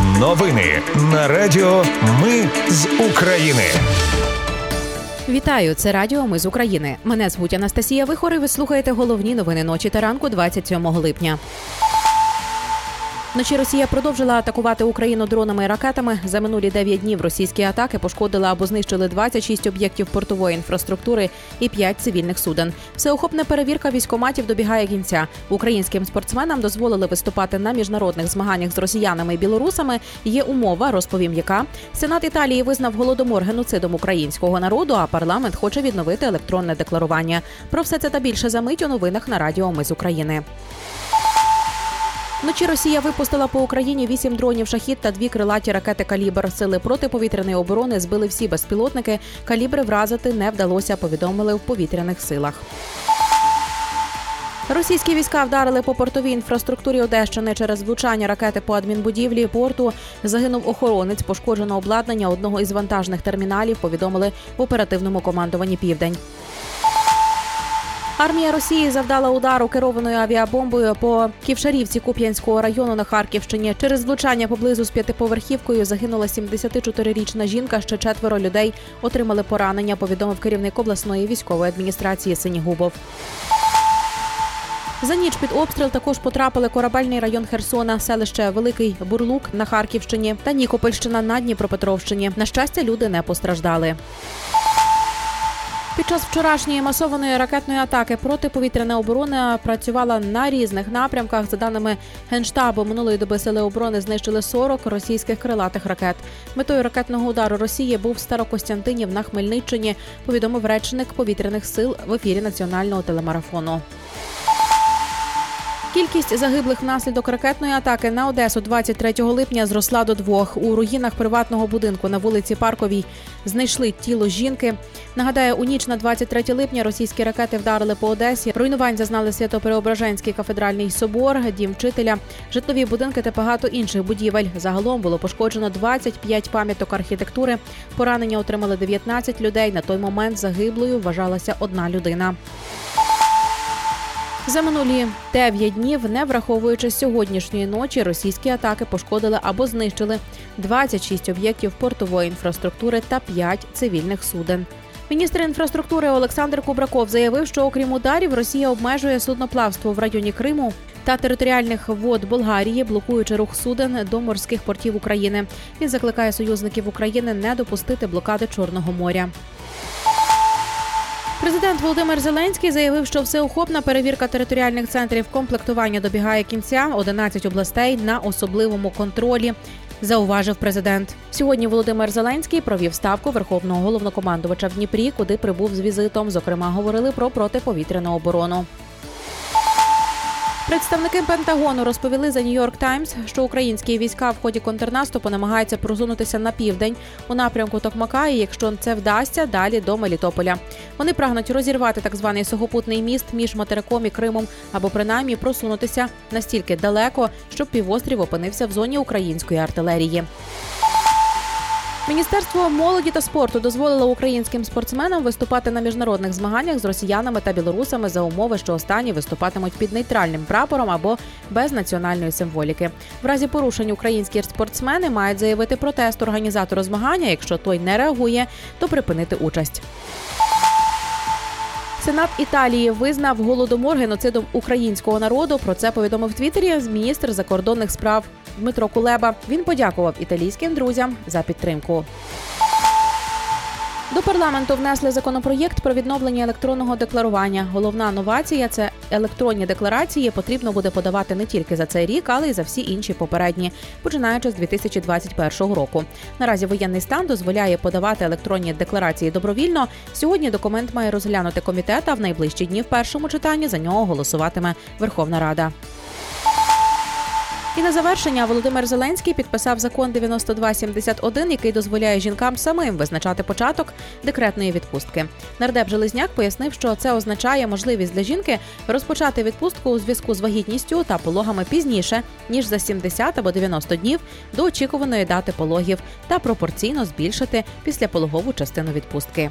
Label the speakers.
Speaker 1: Новини на Радіо Ми з України.
Speaker 2: Вітаю, це Радіо Ми з України. Мене звуть Анастасія Вихор і Ви слухаєте головні новини ночі та ранку 27 липня. Вночі Росія продовжила атакувати Україну дронами і ракетами. За минулі 9 днів російські атаки пошкодили або знищили 26 об'єктів портової інфраструктури і 5 цивільних суден. Всеохопна перевірка військоматів добігає кінця. Українським спортсменам дозволили виступати на міжнародних змаганнях з росіянами і білорусами. Є умова, розповім, яка Сенат Італії визнав голодомор геноцидом українського народу. А парламент хоче відновити електронне декларування. Про все це та більше за мить у новинах на Радіо Ми з України. Вночі Росія випустила по Україні вісім дронів шахід та дві крилаті ракети Калібр. Сили протиповітряної оборони збили всі безпілотники. Калібри вразити не вдалося. Повідомили в повітряних силах. Російські війська вдарили по портовій інфраструктурі Одещини через влучання ракети по адмінбудівлі порту. Загинув охоронець, пошкоджено обладнання одного із вантажних терміналів. Повідомили в оперативному командуванні Південь. Армія Росії завдала удару керованою авіабомбою по Ківшарівці Куп'янського району на Харківщині. Через влучання поблизу з п'ятиповерхівкою загинула 74-річна жінка. Ще четверо людей отримали поранення. Повідомив керівник обласної військової адміністрації Синігубов. За ніч під обстріл також потрапили корабельний район Херсона, селище Великий Бурлук на Харківщині та Нікопольщина на Дніпропетровщині. На щастя, люди не постраждали. Під час вчорашньої масованої ракетної атаки протиповітряна оборона працювала на різних напрямках. За даними генштабу минулої доби сили оборони знищили 40 російських крилатих ракет. Метою ракетного удару Росії був Старокостянтинів на Хмельниччині. Повідомив речник повітряних сил в ефірі національного телемарафону. Кількість загиблих внаслідок ракетної атаки на Одесу 23 липня зросла до двох. У руїнах приватного будинку на вулиці Парковій знайшли тіло жінки. Нагадаю, у ніч на 23 липня російські ракети вдарили по Одесі. Руйнувань зазнали Свято-Преображенський кафедральний собор, дім вчителя, житлові будинки та багато інших будівель. Загалом було пошкоджено 25 пам'яток архітектури. Поранення отримали 19 людей. На той момент загиблою вважалася одна людина. За минулі 9 днів, не враховуючи сьогоднішньої ночі, російські атаки пошкодили або знищили 26 об'єктів портової інфраструктури та 5 цивільних суден. Міністр інфраструктури Олександр Кубраков заявив, що окрім ударів Росія обмежує судноплавство в районі Криму та територіальних вод Болгарії, блокуючи рух суден до морських портів України. Він закликає союзників України не допустити блокади Чорного моря. Президент Володимир Зеленський заявив, що всеохопна перевірка територіальних центрів комплектування добігає кінця 11 областей на особливому контролі. Зауважив президент. Сьогодні Володимир Зеленський провів ставку верховного головнокомандувача в Дніпрі, куди прибув з візитом. Зокрема, говорили про протиповітряну оборону. Представники Пентагону розповіли за Нью-Йорк Таймс, що українські війська в ході контрнаступу намагаються просунутися на південь у напрямку Токмака. І якщо це вдасться, далі до Мелітополя. Вони прагнуть розірвати так званий сухопутний міст між материком і Кримом, або принаймні просунутися настільки далеко, щоб півострів опинився в зоні української артилерії. Міністерство молоді та спорту дозволило українським спортсменам виступати на міжнародних змаганнях з росіянами та білорусами за умови, що останні виступатимуть під нейтральним прапором або без національної символіки. В разі порушень українські спортсмени мають заявити протест організатору змагання. Якщо той не реагує, то припинити участь. Сенат Італії визнав голодомор геноцидом українського народу. Про це повідомив в Твіттері міністр закордонних справ Дмитро Кулеба. Він подякував італійським друзям за підтримку. До парламенту внесли законопроєкт про відновлення електронного декларування. Головна новація це електронні декларації потрібно буде подавати не тільки за цей рік, але й за всі інші попередні, починаючи з 2021 року. Наразі воєнний стан дозволяє подавати електронні декларації добровільно. Сьогодні документ має розглянути комітет, а в найближчі дні в першому читанні за нього голосуватиме Верховна Рада. І на завершення Володимир Зеленський підписав закон 9271, який дозволяє жінкам самим визначати початок декретної відпустки. Нардеп Железняк пояснив, що це означає можливість для жінки розпочати відпустку у зв'язку з вагітністю та пологами пізніше ніж за 70 або 90 днів до очікуваної дати пологів та пропорційно збільшити післяпологову частину відпустки.